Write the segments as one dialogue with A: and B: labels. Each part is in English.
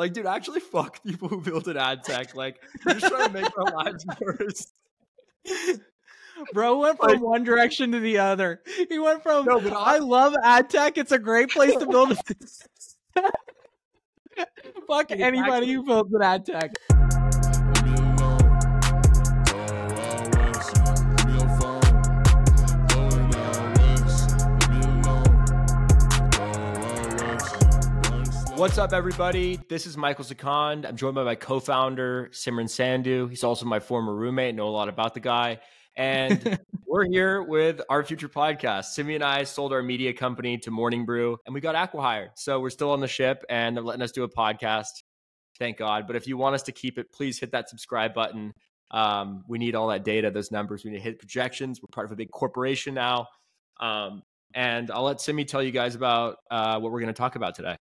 A: Like, dude, actually, fuck people who build an ad tech. Like, you're just trying to make our lives worse.
B: Bro went from
A: Like-
B: one direction to the other. He went from
A: No, but
B: I love ad tech. It's a great place to build a business. Fuck anybody who builds an ad tech.
A: What's up, everybody? This is Michael Sikand. I'm joined by my co-founder Simran Sandhu. He's also my former roommate. Know a lot about the guy, and we're here with our future podcast. Simi and I sold our media company to Morning Brew, and we got acquihired. So we're still on the ship, and they're letting us do a podcast. Thank God. But if you want us to keep it, please hit that subscribe button. Um, we need all that data, those numbers. We need to hit projections. We're part of a big corporation now. Um, and I'll let Simi tell you guys about uh, what we're going to talk about today.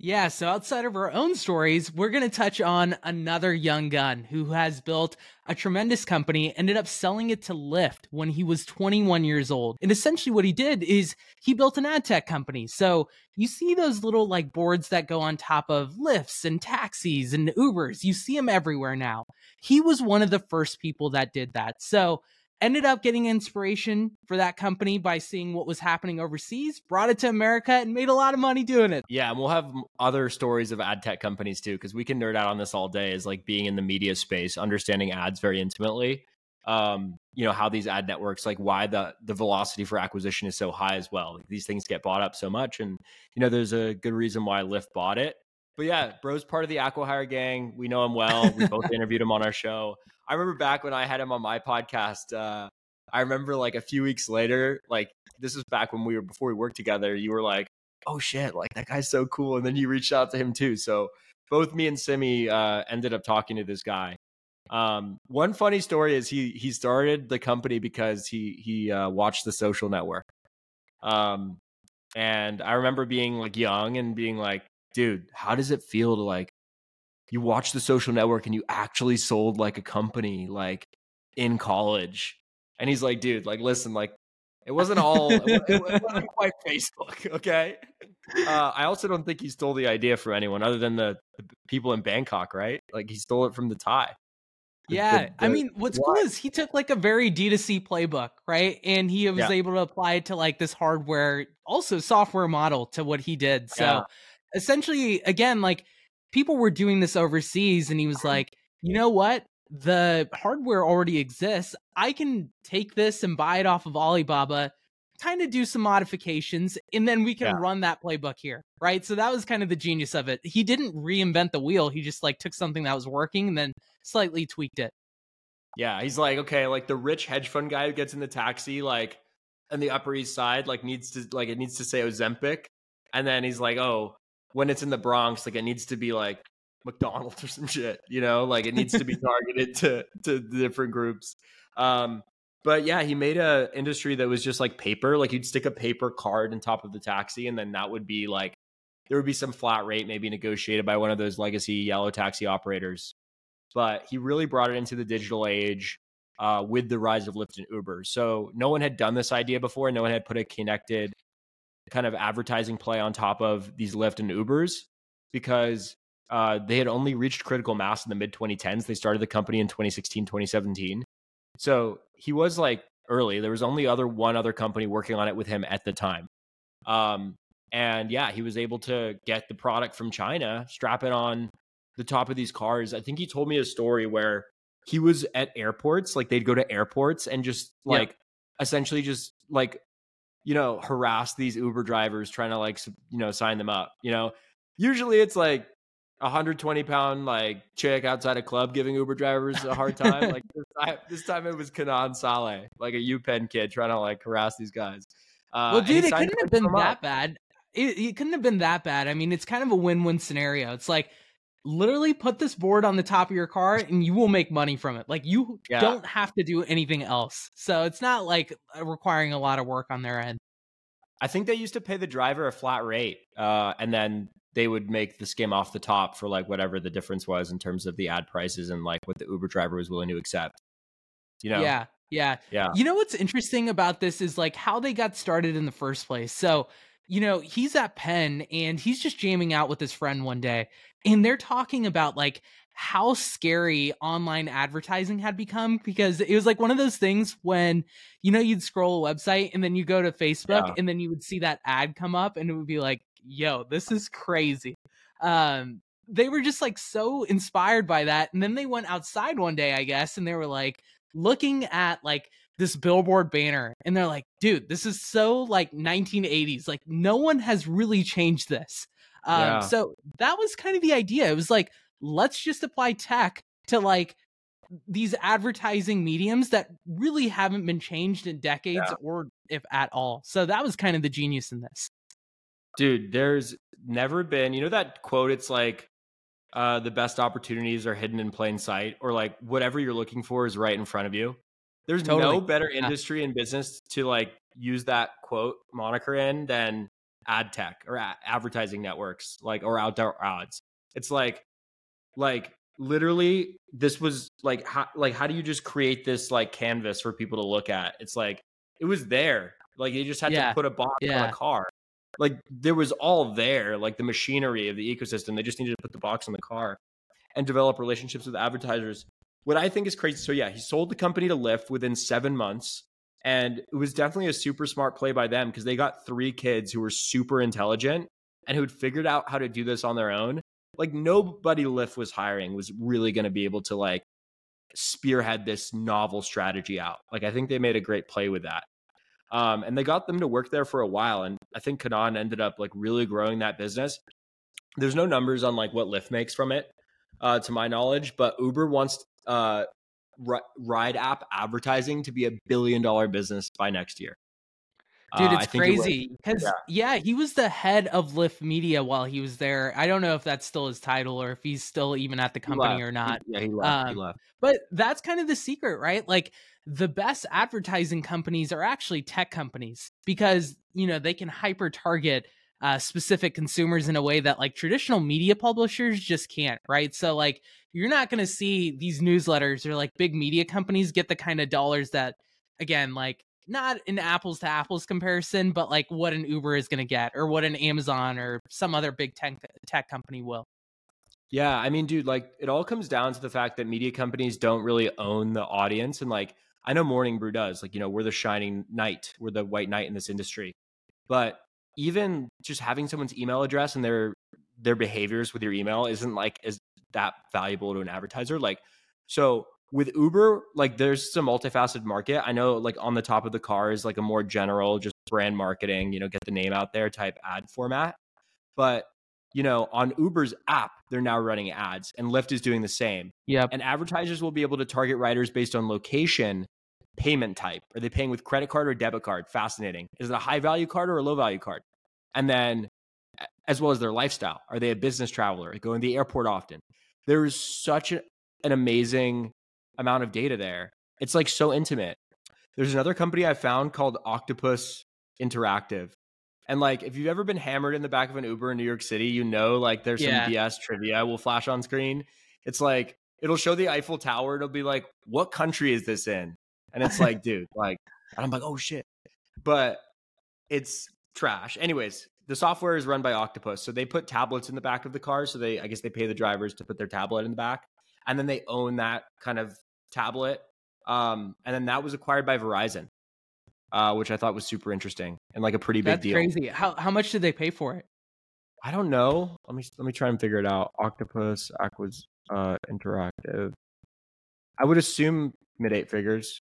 B: Yeah, so outside of our own stories, we're going to touch on another young gun who has built a tremendous company, ended up selling it to Lyft when he was 21 years old. And essentially, what he did is he built an ad tech company. So you see those little like boards that go on top of Lyfts and taxis and Ubers, you see them everywhere now. He was one of the first people that did that. So ended up getting inspiration for that company by seeing what was happening overseas, brought it to America, and made a lot of money doing it.
A: Yeah, and we'll have other stories of ad tech companies too, because we can nerd out on this all day. Is like being in the media space, understanding ads very intimately. Um, you know how these ad networks, like why the the velocity for acquisition is so high as well. Like these things get bought up so much, and you know there's a good reason why Lyft bought it. But yeah, bro's part of the Acquihire gang. We know him well. We both interviewed him on our show. I remember back when I had him on my podcast. Uh, I remember like a few weeks later, like this was back when we were before we worked together. You were like oh shit, like that guy's so cool. And then you reached out to him too. So both me and Simi uh, ended up talking to this guy. Um, one funny story is he he started the company because he he uh, watched The Social Network. Um, and I remember being like young and being like, dude, how does it feel to like you watch The Social Network and you actually sold like a company like in college? And he's like, dude, like listen, like it wasn't all it it wasn't quite Facebook, okay? Uh, I also don't think he stole the idea from anyone other than the, the people in Bangkok, right? Like he stole it from the Thai.
B: Yeah,
A: the-
B: I mean, what's
A: why?
B: cool is he took like a very D2C playbook, right? And he was
A: Yeah.
B: able to apply it to like this hardware, also software model to what he did. So
A: Yeah.
B: essentially, again, like people were doing this overseas, and he was like, you know what? The hardware already exists. I can take this and buy it off of Alibaba, kind of do some modifications, and then we can
A: Yeah.
B: run that playbook here, right? So that was kind of the genius of it. He didn't reinvent the wheel. He just like took something that was working and then slightly tweaked it.
A: Yeah, he's like, okay, like the rich hedge fund guy who gets in the taxi, like on the Upper East Side, like needs to like it needs to say Ozempic, and then he's like, oh, when it's in the Bronx, like it needs to be like McDonald's or some shit, you know, like it needs to be targeted to to different groups. Um, but yeah, he made a industry that was just like paper, like you'd stick a paper card on top of the taxi, and then that would be like there would be some flat rate maybe negotiated by one of those legacy yellow taxi operators but he really brought it into the digital age uh, with the rise of Lyft and Uber. So no one had done this idea before. No one had put a connected kind of advertising play on top of these Lyft and Ubers because uh, they had only reached critical mass in the mid 2010s. They started the company in 2016, 2017. So he was like early. There was only other one other company working on it with him at the time. Um, and yeah, he was able to get the product from China, strap it on the top of these cars. I think he told me a story where he was at airports, like they'd go to airports and just like essentially just like you know harass these Uber drivers trying to like you know sign them up. You know, usually it's like a 120 pound like chick outside a club giving Uber drivers a hard time. like this time, this time it was Kenan Saleh, like a UPenn kid trying to like harass these guys.
B: Uh, well, dude, it couldn't have been that up. bad. It, it couldn't have been that bad. I mean, it's kind of a win-win scenario. It's like literally put this board on the top of your car and you will make money from it. Like you yeah. don't have to do anything else. So it's not like uh, requiring a lot of work on their end.
A: I think they used to pay the driver a flat rate, uh, and then they would make the skim off the top for like whatever the difference was in terms of the ad prices and like what the Uber driver was willing to accept. You know?
B: Yeah. Yeah. Yeah. You know what's interesting about this is like how they got started in the first place. So, you know, he's at Penn and he's just jamming out with his friend one day and they're talking about like how scary online advertising had become because it was like one of those things when you know you'd scroll a website and then you go to Facebook yeah. and then you would see that ad come up and it would be like yo, this is crazy. Um, they were just like so inspired by that. And then they went outside one day, I guess, and they were like looking at like this billboard banner and they're like, dude, this is so like 1980s. Like, no one has really changed this. Um, yeah. So that was kind of the idea. It was like, let's just apply tech to like these advertising mediums that really haven't been changed in decades yeah. or if at all. So that was kind of the genius in this.
A: Dude, there's never been, you know, that quote, it's like, uh, the best opportunities are hidden in plain sight, or like whatever you're looking for is right in front of you. There's totally. no better industry in business to like use that quote moniker in than ad tech or a- advertising networks, like or outdoor ads. It's like, like literally, this was like, how, like how do you just create this like canvas for people to look at? It's like it was there. Like you just had yeah. to put a box yeah. on a car like there was all there, like the machinery of the ecosystem. They just needed to put the box on the car and develop relationships with advertisers. What I think is crazy. So yeah, he sold the company to Lyft within seven months. And it was definitely a super smart play by them because they got three kids who were super intelligent and who had figured out how to do this on their own. Like nobody Lyft was hiring was really going to be able to like spearhead this novel strategy out. Like I think they made a great play with that. Um, and they got them to work there for a while. And I think Kenan ended up like really growing that business. There's no numbers on like what Lyft makes from it, uh, to my knowledge, but Uber wants uh, ride app advertising to be a billion dollar business by next year.
B: Dude, uh, it's uh, crazy because yeah. yeah. he was the head of Lyft Media while he was there. I don't know if that's still his title or if he's still even at the company or not.
A: Yeah, he left. Um, he left.
B: But that's kind of the secret, right? Like the best advertising companies are actually tech companies because you know they can hyper target uh, specific consumers in a way that like traditional media publishers just can't right so like you're not going to see these newsletters or like big media companies get the kind of dollars that again like not an apples to apples comparison but like what an uber is going to get or what an amazon or some other big tech tech company will
A: yeah i mean dude like it all comes down to the fact that media companies don't really own the audience and like I know Morning Brew does. Like, you know, we're the shining knight, we're the white knight in this industry. But even just having someone's email address and their their behaviors with your email isn't like is that valuable to an advertiser. Like, so with Uber, like there's some multifaceted market. I know like on the top of the car is like a more general, just brand marketing, you know, get the name out there type ad format. But you know, on Uber's app, they're now running ads and Lyft is doing the same.
B: Yeah.
A: And advertisers will be able to target riders based on location payment type? Are they paying with credit card or debit card? Fascinating. Is it a high value card or a low value card? And then, as well as their lifestyle, are they a business traveler? Going to the airport often? There is such an amazing amount of data there. It's like so intimate. There's another company I found called Octopus Interactive. And like, if you've ever been hammered in the back of an Uber in New York City, you know, like there's yeah. some BS trivia will flash on screen. It's like, it'll show the Eiffel Tower. It'll be like, what country is this in? And it's like, dude, like, and I'm like, oh shit. But it's trash. Anyways, the software is run by Octopus. So they put tablets in the back of the car. So they, I guess they pay the drivers to put their tablet in the back. And then they own that kind of tablet. Um, and then that was acquired by Verizon, uh, which I thought was super interesting and like a pretty big
B: That's
A: deal.
B: crazy. How, how much did they pay for it?
A: I don't know. Let me let me try and figure it out. Octopus Aquas uh, Interactive. I would assume mid eight figures.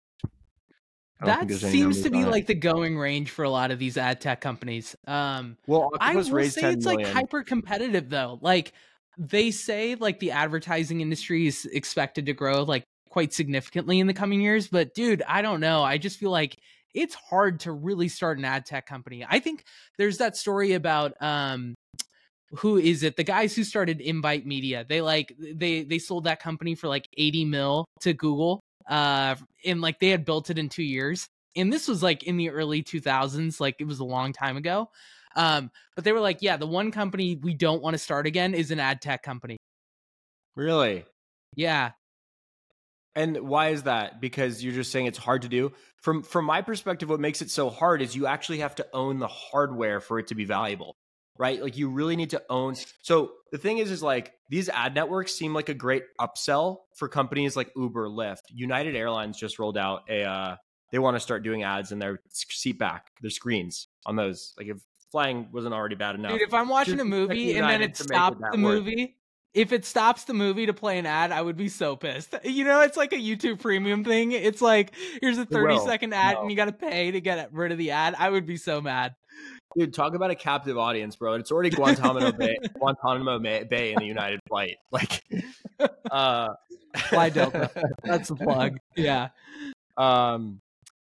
B: That seems to be like the going range for a lot of these ad tech companies. Um,
A: well,
B: Octopus I will say it's
A: million.
B: like hyper competitive though. Like they say, like the advertising industry is expected to grow like quite significantly in the coming years. But dude, I don't know. I just feel like it's hard to really start an ad tech company. I think there's that story about um who is it? The guys who started Invite Media. They like they they sold that company for like 80 mil to Google. Uh and like they had built it in 2 years. And this was like in the early 2000s, like it was a long time ago. Um but they were like, yeah, the one company we don't want to start again is an ad tech company.
A: Really?
B: Yeah.
A: And why is that? Because you're just saying it's hard to do. From from my perspective, what makes it so hard is you actually have to own the hardware for it to be valuable right? Like you really need to own. So the thing is, is like these ad networks seem like a great upsell for companies like Uber, Lyft. United Airlines just rolled out a. Uh, they want to start doing ads in their seat back, their screens on those. Like if flying wasn't already bad enough.
B: Dude, if I'm watching a movie and then it stops the work. movie, if it stops the movie to play an ad, I would be so pissed. You know, it's like a YouTube premium thing. It's like here's a 30 second ad no. and you got to pay to get rid of the ad. I would be so mad.
A: Dude, talk about a captive audience, bro. It's already Guantanamo Bay, Guantanamo Bay in the United flight. Like, uh,
B: fly Delta. That's the plug. Yeah.
A: Um,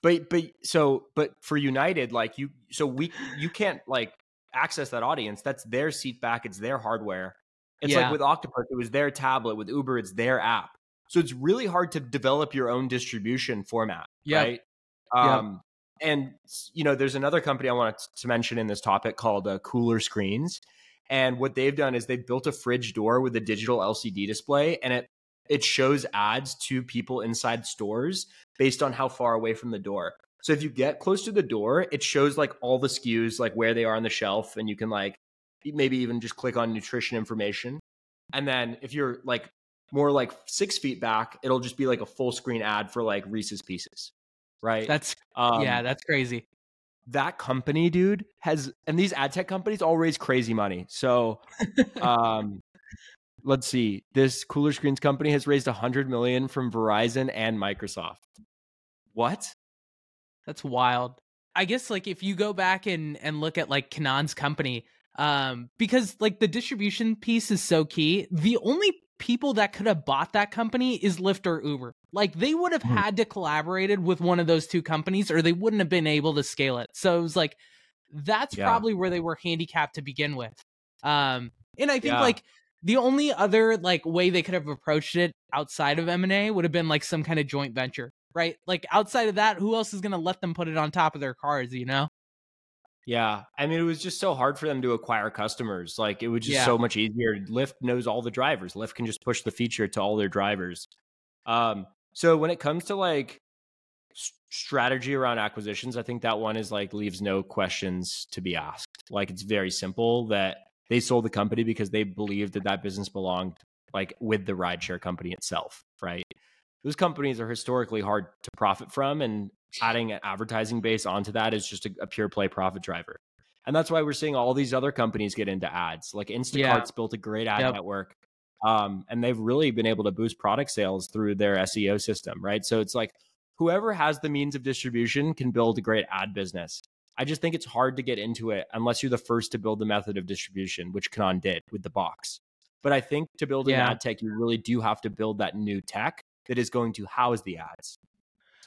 A: but but so but for United, like you, so we you can't like access that audience. That's their seat back. It's their hardware. It's yeah. like with Octopus, it was their tablet. With Uber, it's their app. So it's really hard to develop your own distribution format. Yep. Right. Um, and you know, there's another company I wanted to mention in this topic called uh, Cooler Screens. And what they've done is they've built a fridge door with a digital LCD display, and it it shows ads to people inside stores based on how far away from the door. So if you get close to the door, it shows like all the SKUs, like where they are on the shelf, and you can like maybe even just click on nutrition information. And then if you're like more like six feet back, it'll just be like a full screen ad for like Reese's Pieces right?
B: That's um, yeah, that's crazy.
A: That company, dude, has and these ad tech companies all raise crazy money. So, um, let's see. This Cooler Screens company has raised a hundred million from Verizon and Microsoft. What?
B: That's wild. I guess like if you go back and and look at like Kenan's company, um, because like the distribution piece is so key. The only people that could have bought that company is Lyft or Uber. Like they would have mm-hmm. had to collaborated with one of those two companies or they wouldn't have been able to scale it. So it was like that's yeah. probably where they were handicapped to begin with. Um and I think yeah. like the only other like way they could have approached it outside of M&A would have been like some kind of joint venture, right? Like outside of that, who else is going to let them put it on top of their cars, you know?
A: Yeah. I mean, it was just so hard for them to acquire customers. Like, it was just yeah. so much easier. Lyft knows all the drivers. Lyft can just push the feature to all their drivers. Um, so when it comes to like strategy around acquisitions, I think that one is like leaves no questions to be asked. Like, it's very simple that they sold the company because they believed that that business belonged like with the rideshare company itself, right? Those companies are historically hard to profit from, and adding an advertising base onto that is just a, a, pure play profit driver. And that's why we're seeing all these other companies get into ads. Like Instacart's yeah. built a great ad yep. network. Um, and they've really been able to boost product sales through their SEO system, right? So it's like whoever has the means of distribution can build a great ad business. I just think it's hard to get into it unless you're the first to build the method of distribution, which Kenan did with the box. But I think to build an yeah. ad tech, you really do have to build that new tech that is going to house the ads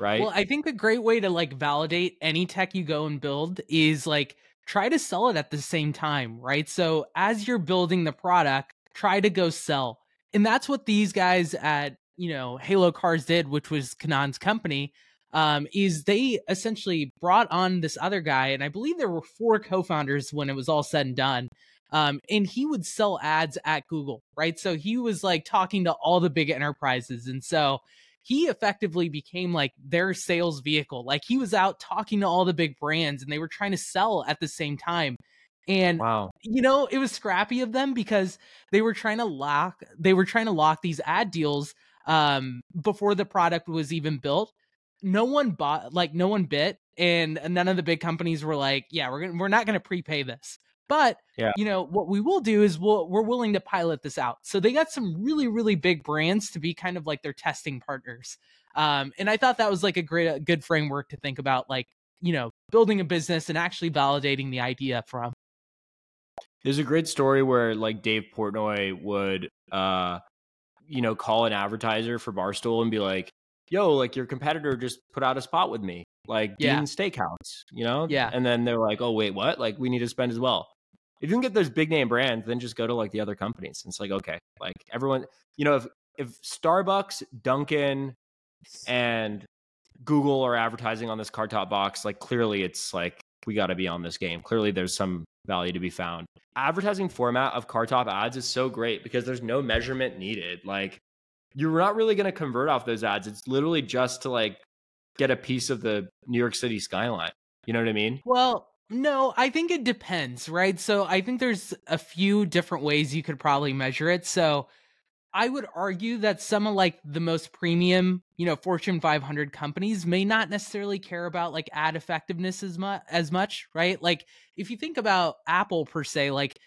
A: right?
B: Well, I think a great way to like validate any tech you go and build is like try to sell it at the same time, right? So as you're building the product, try to go sell. And that's what these guys at, you know, Halo Cars did, which was Kenan's company. Um, is they essentially brought on this other guy, and I believe there were four co-founders when it was all said and done. Um, and he would sell ads at Google, right? So he was like talking to all the big enterprises. And so he effectively became like their sales vehicle. Like he was out talking to all the big brands and they were trying to sell at the same time. And wow. you know, it was scrappy of them because they were trying to lock they were trying to lock these ad deals um before the product was even built. No one bought like no one bit and none of the big companies were like, yeah, we're gonna, we're not going to prepay this. But
A: Yeah.
B: you know what we will do is we'll, we're willing to pilot this out. So they got some really really big brands to be kind of like their testing partners. Um, and I thought that was like a great a good framework to think about like you know building a business and actually validating the idea from.
A: There's a great story where like Dave Portnoy would uh you know call an advertiser for Barstool and be like, "Yo, like your competitor just put out a spot with me, like
B: Yeah.
A: Dean Steakhouse," you know?
B: Yeah.
A: And then they're like, "Oh wait, what? Like we need to spend as well." If you can get those big name brands, then just go to like the other companies. It's like okay, like everyone, you know, if if Starbucks, Dunkin', and Google are advertising on this car top box, like clearly it's like we got to be on this game. Clearly there's some value to be found. Advertising format of car top ads is so great because there's no measurement needed. Like you're not really going to convert off those ads. It's literally just to like get a piece of the New York City skyline. You know what I mean?
B: Well, no, I think it depends, right? So I think there's a few different ways you could probably measure it. So I would argue that some of like the most premium, you know, Fortune 500 companies may not necessarily care about like ad effectiveness as much as much, right? Like if you think about Apple per se, like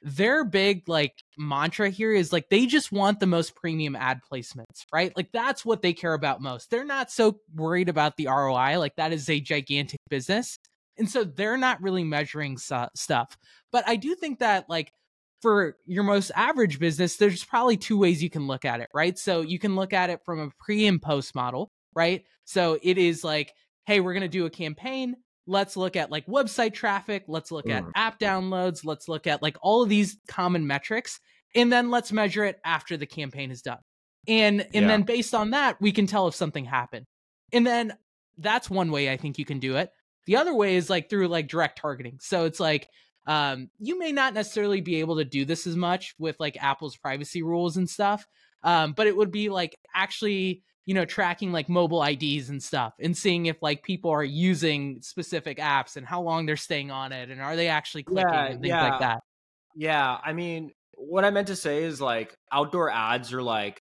B: their big like mantra here is like they just want the most premium ad placements, right? Like that's what they care about most. They're not so worried about the ROI, like that is a gigantic business. And so they're not really measuring su- stuff. But I do think that like for your most average business, there's probably two ways you can look at it, right? So you can look at it from a pre and post model, right? So it is like, hey, we're going to do a campaign. Let's look at like website traffic. Let's look at
A: Mm.
B: app downloads. Let's look at like all of these common metrics. And then let's measure it after the campaign is done. And and
A: Yeah.
B: then based on that, we can tell if something happened. And then that's one way I think you can do it. The other way is like through like direct targeting. So it's like um, you may not necessarily be able to do this as much with like Apple's privacy rules and stuff, um, but it would be like actually you know tracking like mobile IDs and stuff and seeing if like people are using specific apps and how long they're staying on it and are they actually clicking
A: Yeah,
B: and things
A: yeah.
B: like that.
A: Yeah, I mean, what I meant to say is like outdoor ads are like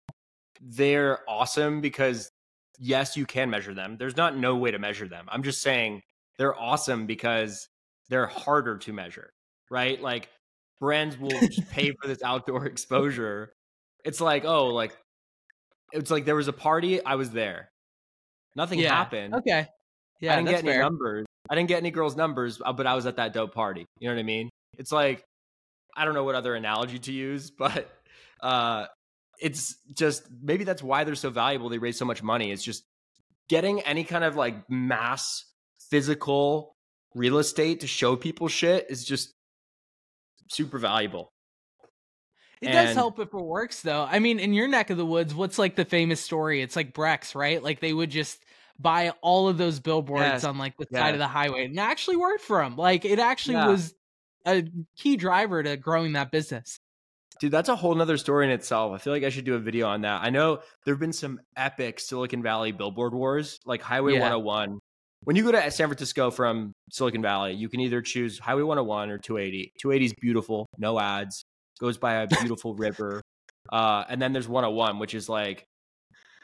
A: they're awesome because yes, you can measure them. There's not no way to measure them. I'm just saying they're awesome because they're harder to measure, right? Like brands will just pay for this outdoor exposure. It's like, oh, like it's like there was a party, I was there. Nothing
B: Yeah.
A: happened.
B: Okay. Yeah,
A: I didn't get any
B: fair.
A: numbers. I didn't get any girls' numbers, uh, but I was at that dope party. You know what I mean? It's like I don't know what other analogy to use, but uh it's just maybe that's why they're so valuable. They raise so much money. It's just getting any kind of like mass physical real estate to show people shit is just super valuable.
B: It does help if it works, though. I mean, in your neck of the woods, what's like the famous story? It's like Brex, right? Like they would just buy all of those billboards
A: Yes,
B: on like the side of the highway, and actually worked for them. Like it actually
A: Yeah.
B: was a key driver to growing that business.
A: Dude, that's a whole nother story in itself. I feel like I should do a video on that. I know there have been some epic Silicon Valley billboard wars, like Highway
B: Yeah.
A: 101. When you go to San Francisco from Silicon Valley, you can either choose Highway 101 or 280. 280 is beautiful, no ads, goes by a beautiful river. Uh, and then there's 101, which is like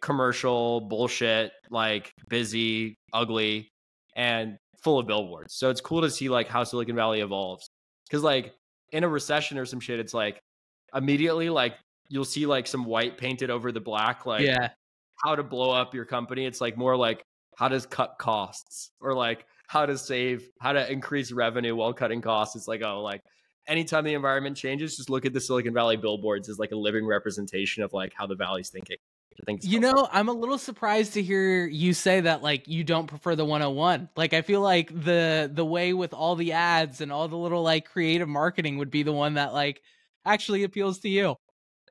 A: commercial bullshit, like busy, ugly, and full of billboards. So it's cool to see like how Silicon Valley evolves. Because like in a recession or some shit, it's like immediately like you'll see like some white painted over the black, like
B: yeah,
A: how to blow up your company. It's like more like how to cut costs or like how to save, how to increase revenue while cutting costs. It's like, oh, like anytime the environment changes, just look at the Silicon Valley billboards as like a living representation of like how the valley's thinking. I think
B: you
A: helpful.
B: know, I'm a little surprised to hear you say that. Like you don't prefer the 101. Like I feel like the the way with all the ads and all the little like creative marketing would be the one that like actually appeals to you.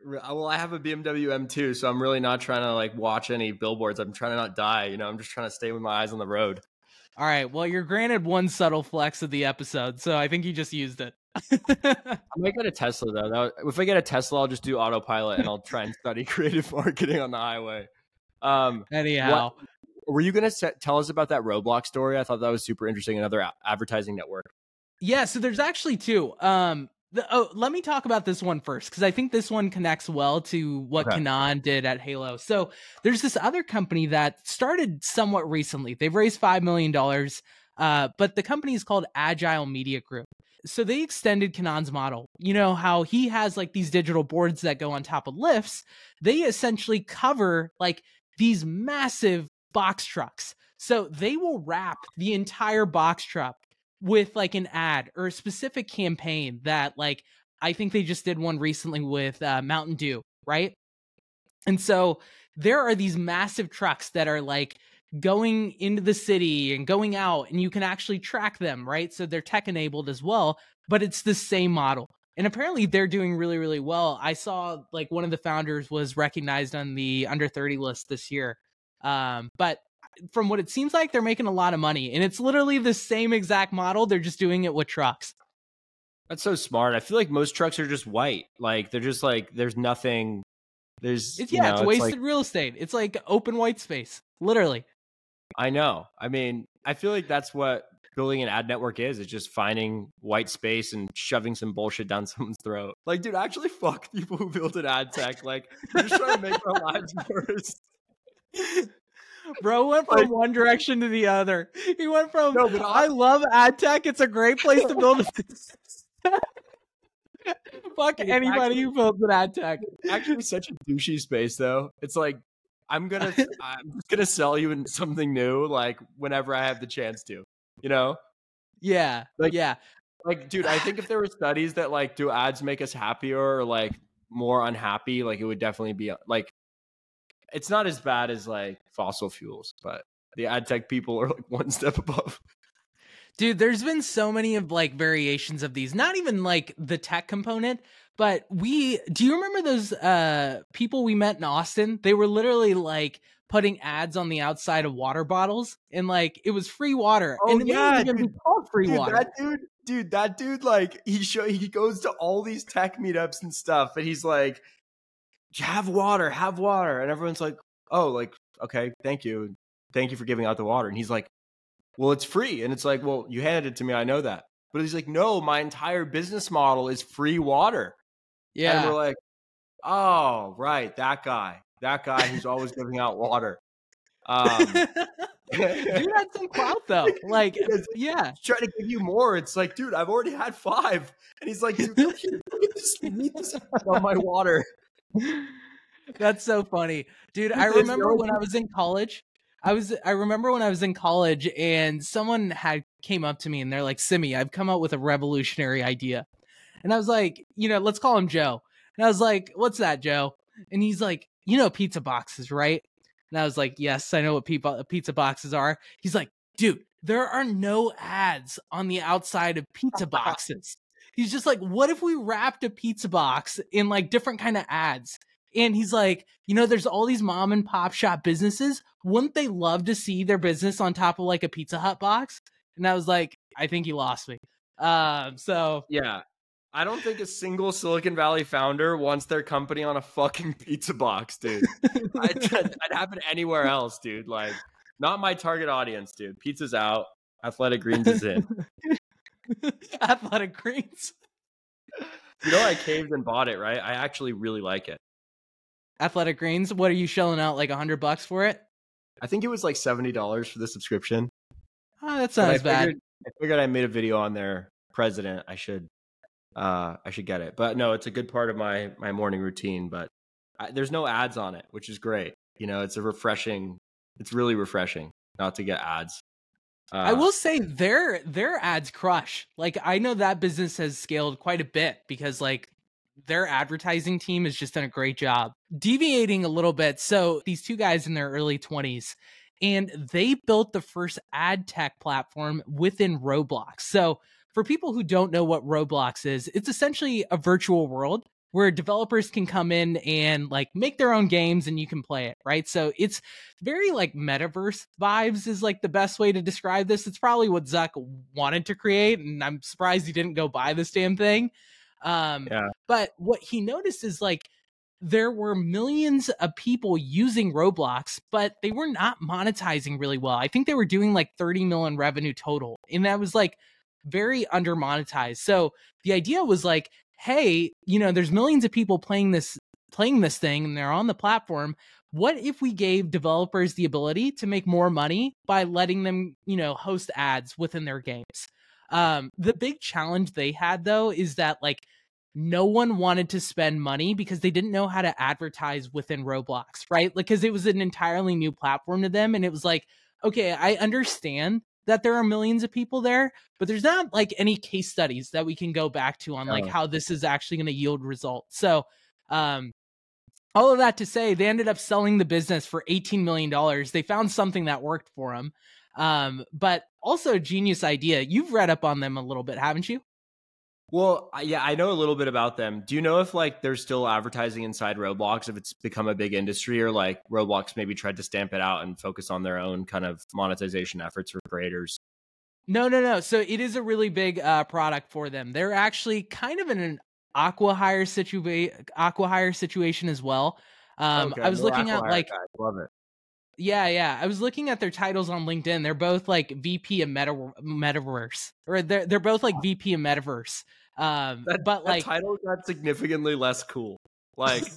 A: Uh, Well, I have a BMW M2, so I'm really not trying to like watch any billboards. I'm trying to not die. You know, I'm just trying to stay with my eyes on the road.
B: All right. Well, you're granted one subtle flex of the episode, so I think you just used it.
A: I might get a Tesla though. That, if I get a Tesla, I'll just do autopilot and I'll try and study creative marketing on the highway. Um,
B: Anyhow,
A: were you gonna set, tell us about that Roblox story? I thought that was super interesting. Another a- advertising network.
B: yeah. So there's actually two. Um, the, oh, let me talk about this one first because I think this one connects well to what
A: Okay.
B: Kenan did at Halo. So there's this other company that started somewhat recently. They've raised five million dollars, uh, but the company is called Agile Media Group. so they extended Kenan's model. You know how he has like these digital boards that go on top of lifts. They essentially cover like these massive box trucks. So they will wrap the entire box truck with like an ad or a specific campaign that like I think they just did one recently with uh, Mountain Dew, right? And so there are these massive trucks that are like going into the city and going out and you can actually track them, right? So they're tech enabled as well, but it's the same model. And apparently they're doing really really well. I saw like one of the founders was recognized on the under 30 list this year. Um, but from what it seems like they're making a lot of money and it's literally the same exact model, they're just doing it with trucks.
A: That's so smart. I feel like most trucks are just white. Like they're just like there's nothing there's
B: it's, yeah,
A: know,
B: it's wasted
A: like,
B: real estate. It's like open white space, literally.
A: I know. I mean, I feel like that's what building an ad network is. It's just finding white space and shoving some bullshit down someone's throat. Like, dude, actually, fuck people who build an ad tech. Like, you're just trying to make our lives worse.
B: Bro went from like, one direction to the other. He went from
A: no,
B: I, I love ad tech. It's a great place to build a business. Fuck anybody actually, who builds an ad tech.
A: Actually, such a douchey space, though. It's like I'm gonna I'm just gonna sell you in something new, like whenever I have the chance to. You know?
B: Yeah.
A: Like
B: yeah.
A: Like, dude, I think if there were studies that like do ads make us happier or like more unhappy, like it would definitely be like it's not as bad as like fossil fuels, but the ad tech people are like one step above.
B: Dude, there's been so many of like variations of these. Not even like the tech component, but we do you remember those uh people we met in Austin? They were literally like putting ads on the outside of water bottles and like it was free water.
A: Oh,
B: and it
A: yeah,
B: be called free
A: dude,
B: water.
A: That dude, dude, that dude like he show he goes to all these tech meetups and stuff and he's like have water, have water. And everyone's like, "Oh, like okay, thank you. Thank you for giving out the water." And he's like, well, it's free. And it's like, well, you handed it to me. I know that. But he's like, no, my entire business model is free water.
B: Yeah.
A: And we're like, oh, right. That guy. That guy who's always giving out water. Um,
B: dude had some clout though. Like, yeah,
A: trying to give you more. It's like, dude, I've already had five, and he's like, dude, look at this, this on my water.
B: That's so funny, dude. I remember when I was in college. I was I remember when I was in college and someone had came up to me and they're like, "Simi, I've come up with a revolutionary idea." And I was like, you know, let's call him Joe. And I was like, "What's that, Joe?" And he's like, "You know pizza boxes, right?" And I was like, "Yes, I know what uh, pizza boxes are." He's like, "Dude, there are no ads on the outside of pizza boxes." He's just like, "What if we wrapped a pizza box in like different kind of ads?" And he's like, you know, there's all these mom and pop shop businesses. Wouldn't they love to see their business on top of like a Pizza Hut box? And I was like, I think he lost me. Um, so
A: yeah, I don't think a single Silicon Valley founder wants their company on a fucking pizza box, dude. I'd, I'd happen anywhere else, dude. Like, not my target audience, dude. Pizza's out. Athletic Greens is in.
B: Athletic Greens.
A: You know, I caved and bought it, right? I actually really like it.
B: Athletic Greens. What are you shelling out like a hundred bucks for it?
A: I think it was like seventy dollars for the subscription.
B: Oh, that sounds
A: I
B: bad.
A: Figured, I figured I made a video on their president. I should, uh, I should get it. But no, it's a good part of my my morning routine. But I, there's no ads on it, which is great. You know, it's a refreshing. It's really refreshing not to get ads.
B: Uh, I will say their their ads crush. Like I know that business has scaled quite a bit because like their advertising team has just done a great job. Deviating a little bit, so these two guys in their early 20s, and they built the first ad tech platform within Roblox. So, for people who don't know what Roblox is, it's essentially a virtual world where developers can come in and like make their own games and you can play it, right? So it's very like metaverse vibes is like the best way to describe this. It's probably what Zuck wanted to create, and I'm surprised he didn't go buy this damn thing. Um, yeah. But what he noticed is like there were millions of people using Roblox, but they were not monetizing really well. I think they were doing like 30 million revenue total, and that was like very under monetized. So the idea was like, hey, you know, there's millions of people playing this playing this thing and they're on the platform. What if we gave developers the ability to make more money by letting them, you know, host ads within their games? Um, the big challenge they had though is that like no one wanted to spend money because they didn't know how to advertise within Roblox, right? Like, because it was an entirely new platform to them. And it was like, okay, I understand that there are millions of people there, but there's not like any case studies that we can go back to on like oh. how this is actually going to yield results. So, um, all of that to say, they ended up selling the business for $18 million. They found something that worked for them. Um, but also a genius idea. You've read up on them a little bit, haven't you?
A: Well, yeah, I know a little bit about them. Do you know if like there's still advertising inside Roblox if it's become a big industry or like Roblox maybe tried to stamp it out and focus on their own kind of monetization efforts for creators?
B: No, no, no. So it is a really big uh, product for them. They're actually kind of in an acqui-hire situation, acqui-hire situation as well. Um, okay, I was looking at like,
A: guys. love it.
B: Yeah, yeah. I was looking at their titles on LinkedIn. They're both like VP of Meta Metaverse, or they're they're both like VP of Metaverse. Um, that, but like
A: title got significantly less cool. Like,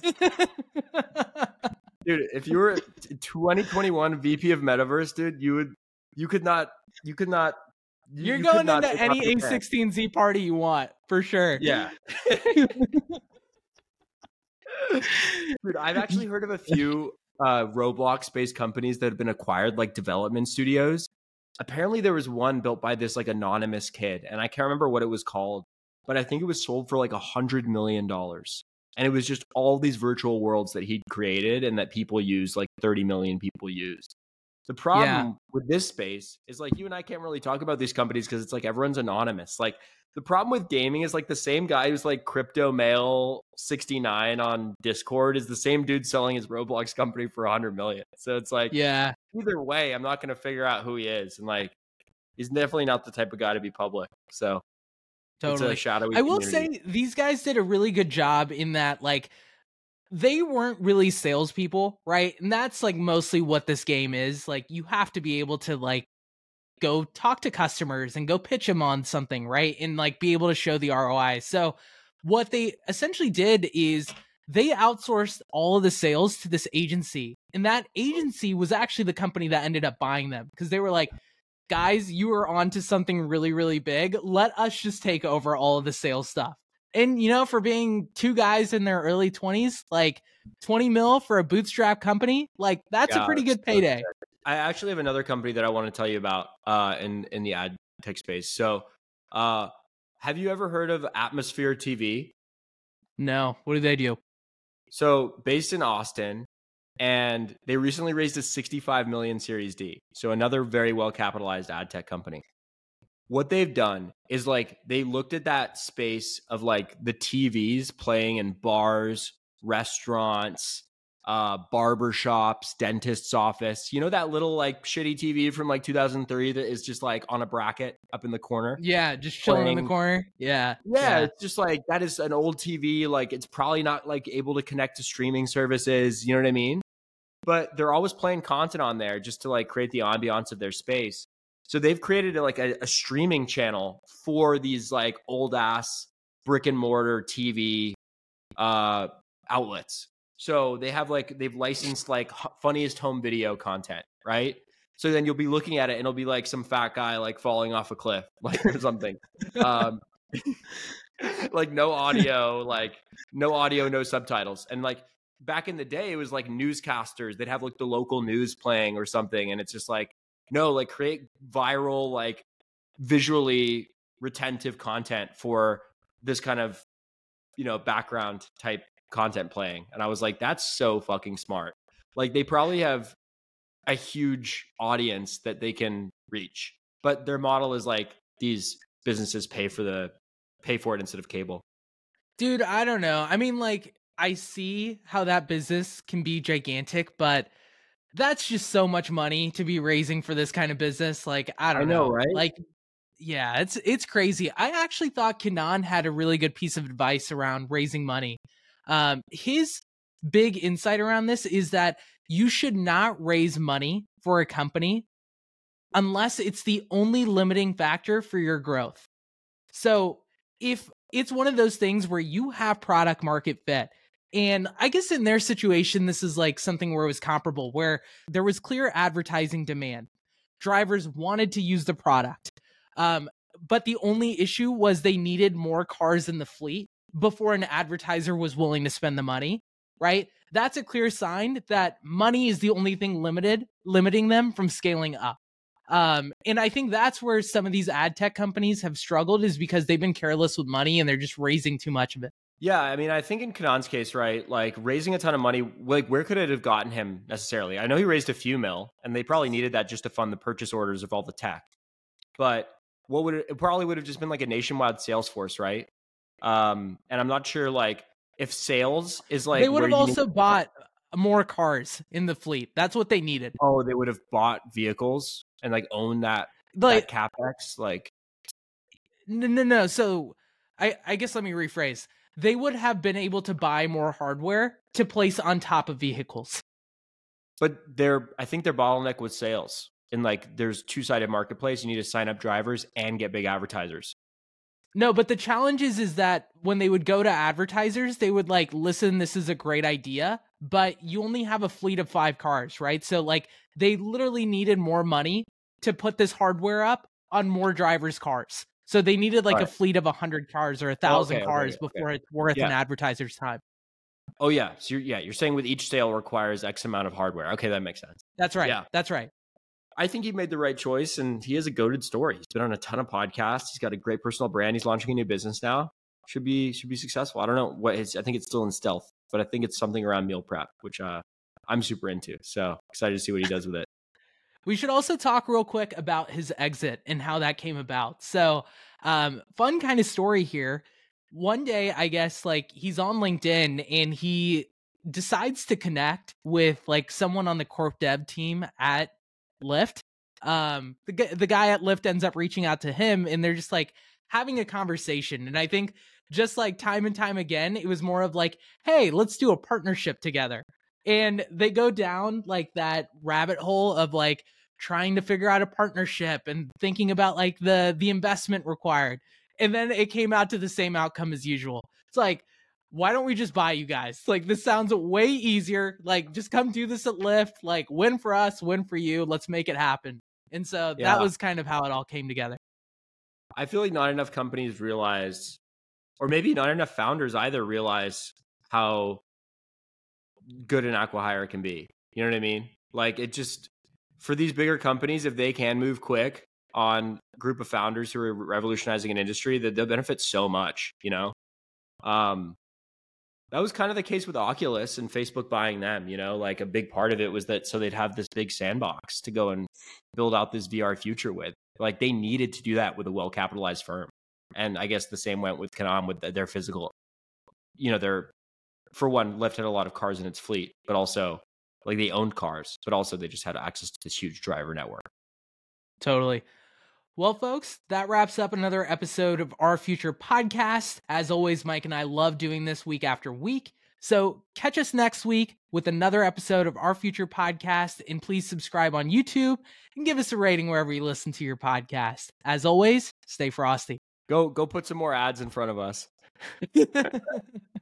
A: dude, if you were 2021 VP of Metaverse, dude, you would you could not you could not.
B: You, are going into any A16Z party you want for sure.
A: Yeah. dude, I've actually heard of a few uh, Roblox based companies that have been acquired, like development studios. Apparently, there was one built by this like anonymous kid, and I can't remember what it was called, but I think it was sold for like a hundred million dollars. And it was just all these virtual worlds that he'd created and that people use, like 30 million people used. The problem yeah. with this space is like you and I can't really talk about these companies because it's like everyone's anonymous. Like the problem with gaming is like the same guy who's like crypto mail 69 on Discord is the same dude selling his Roblox company for 100 million. So it's like,
B: yeah,
A: either way, I'm not going to figure out who he is. And like, he's definitely not the type of guy to be public. So
B: totally shadowy. I will community. say these guys did a really good job in that, like, they weren't really salespeople, right? And that's like mostly what this game is. Like, you have to be able to like go talk to customers and go pitch them on something, right? And like be able to show the ROI. So what they essentially did is they outsourced all of the sales to this agency. And that agency was actually the company that ended up buying them because they were like, guys, you are onto something really, really big. Let us just take over all of the sales stuff. And, you know, for being two guys in their early 20s, like 20 mil for a bootstrap company, like that's yeah, a pretty good payday.
A: I actually have another company that I want to tell you about uh, in in the ad tech space. So, uh, have you ever heard of Atmosphere TV?
B: No. What do they do?
A: So, based in Austin, and they recently raised a 65 million Series D. So, another very well capitalized ad tech company. What they've done is like they looked at that space of like the TVs playing in bars, restaurants, uh, barber shops, dentist's office. You know that little like shitty TV from like 2003 that is just like on a bracket up in the corner.
B: Yeah, just chilling playing. in the corner. Yeah,
A: yeah, yeah, it's just like that is an old TV. Like it's probably not like able to connect to streaming services. You know what I mean? But they're always playing content on there just to like create the ambiance of their space. So they've created a, like a, a streaming channel for these like old ass brick and mortar TV uh, outlets so they have like they've licensed like funniest home video content, right? So then you'll be looking at it and it'll be like some fat guy like falling off a cliff, like or something. um, like no audio, like no audio, no subtitles. And like back in the day, it was like newscasters. They'd have like the local news playing or something, and it's just like no, like create viral, like visually retentive content for this kind of you know background type content playing. And I was like, that's so fucking smart. Like they probably have a huge audience that they can reach, but their model is like these businesses pay for the pay for it instead of cable.
B: Dude, I don't know. I mean, like, I see how that business can be gigantic, but that's just so much money to be raising for this kind of business. Like, I don't I know, know, right? Like, yeah, it's it's crazy. I actually thought Kenan had a really good piece of advice around raising money. Um, his big insight around this is that you should not raise money for a company unless it's the only limiting factor for your growth. So if it's one of those things where you have product market fit, and I guess in their situation, this is like something where it was comparable, where there was clear advertising demand. Drivers wanted to use the product. Um, but the only issue was they needed more cars in the fleet before an advertiser was willing to spend the money, right? That's a clear sign that money is the only thing limited limiting them from scaling up. Um, and I think that's where some of these ad tech companies have struggled is because they've been careless with money and they're just raising too much of it.
A: Yeah, I mean, I think in Kenan's case, right, like raising a ton of money, like where could it have gotten him necessarily? I know he raised a few mil, and they probably needed that just to fund the purchase orders of all the tech. But what would it, it probably would have just been like a nationwide sales force, right? Um, and I'm not sure like if sales is like
B: they would have also bought more cars in the fleet. That's what they needed.
A: Oh, they would have bought vehicles and like owned that like that capex. Like
B: no, no, no. So I I guess let me rephrase they would have been able to buy more hardware to place on top of vehicles.
A: But their I think their bottleneck was sales. And like there's two-sided marketplace, you need to sign up drivers and get big advertisers.
B: No, but the challenge is is that when they would go to advertisers, they would like, listen, this is a great idea, but you only have a fleet of five cars, right? So like they literally needed more money to put this hardware up on more drivers' cars. So they needed like right. a fleet of 100 cars or a 1,000 okay, cars okay, before okay. it's worth yeah. an advertiser's time.
A: Oh yeah, so you're, yeah, you're saying with each sale requires X amount of hardware. Okay, that makes sense.
B: That's right. Yeah, that's right.
A: I think he made the right choice, and he has a goaded story. He's been on a ton of podcasts. He's got a great personal brand. He's launching a new business now. Should be should be successful. I don't know what his. I think it's still in stealth, but I think it's something around meal prep, which uh, I'm super into. So excited to see what he does with it.
B: We should also talk real quick about his exit and how that came about. So, um, fun kind of story here. One day, I guess, like he's on LinkedIn and he decides to connect with like someone on the corp dev team at Lyft. Um, the the guy at Lyft ends up reaching out to him, and they're just like having a conversation. And I think just like time and time again, it was more of like, hey, let's do a partnership together. And they go down like that rabbit hole of like trying to figure out a partnership and thinking about like the the investment required. And then it came out to the same outcome as usual. It's like why don't we just buy you guys? Like this sounds way easier. Like just come do this at lyft. Like win for us win for you. Let's make it happen. And so yeah. that was kind of how it all came together.
A: I feel like not enough companies realize or maybe not enough founders either realize how good an acquihire can be. You know what i mean? Like it just for these bigger companies, if they can move quick on group of founders who are revolutionizing an industry, that they'll benefit so much, you know? Um, that was kind of the case with Oculus and Facebook buying them, you know, like a big part of it was that so they'd have this big sandbox to go and build out this VR future with. Like they needed to do that with a well capitalized firm. And I guess the same went with Kenan with their physical, you know, their, for one, Lyft had a lot of cars in its fleet, but also like they owned cars, but also they just had access to this huge driver network.
B: Totally. Well, folks, that wraps up another episode of our future podcast. As always, Mike and I love doing this week after week. So catch us next week with another episode of our future podcast. And please subscribe on YouTube and give us a rating wherever you listen to your podcast. As always, stay frosty.
A: Go go put some more ads in front of us.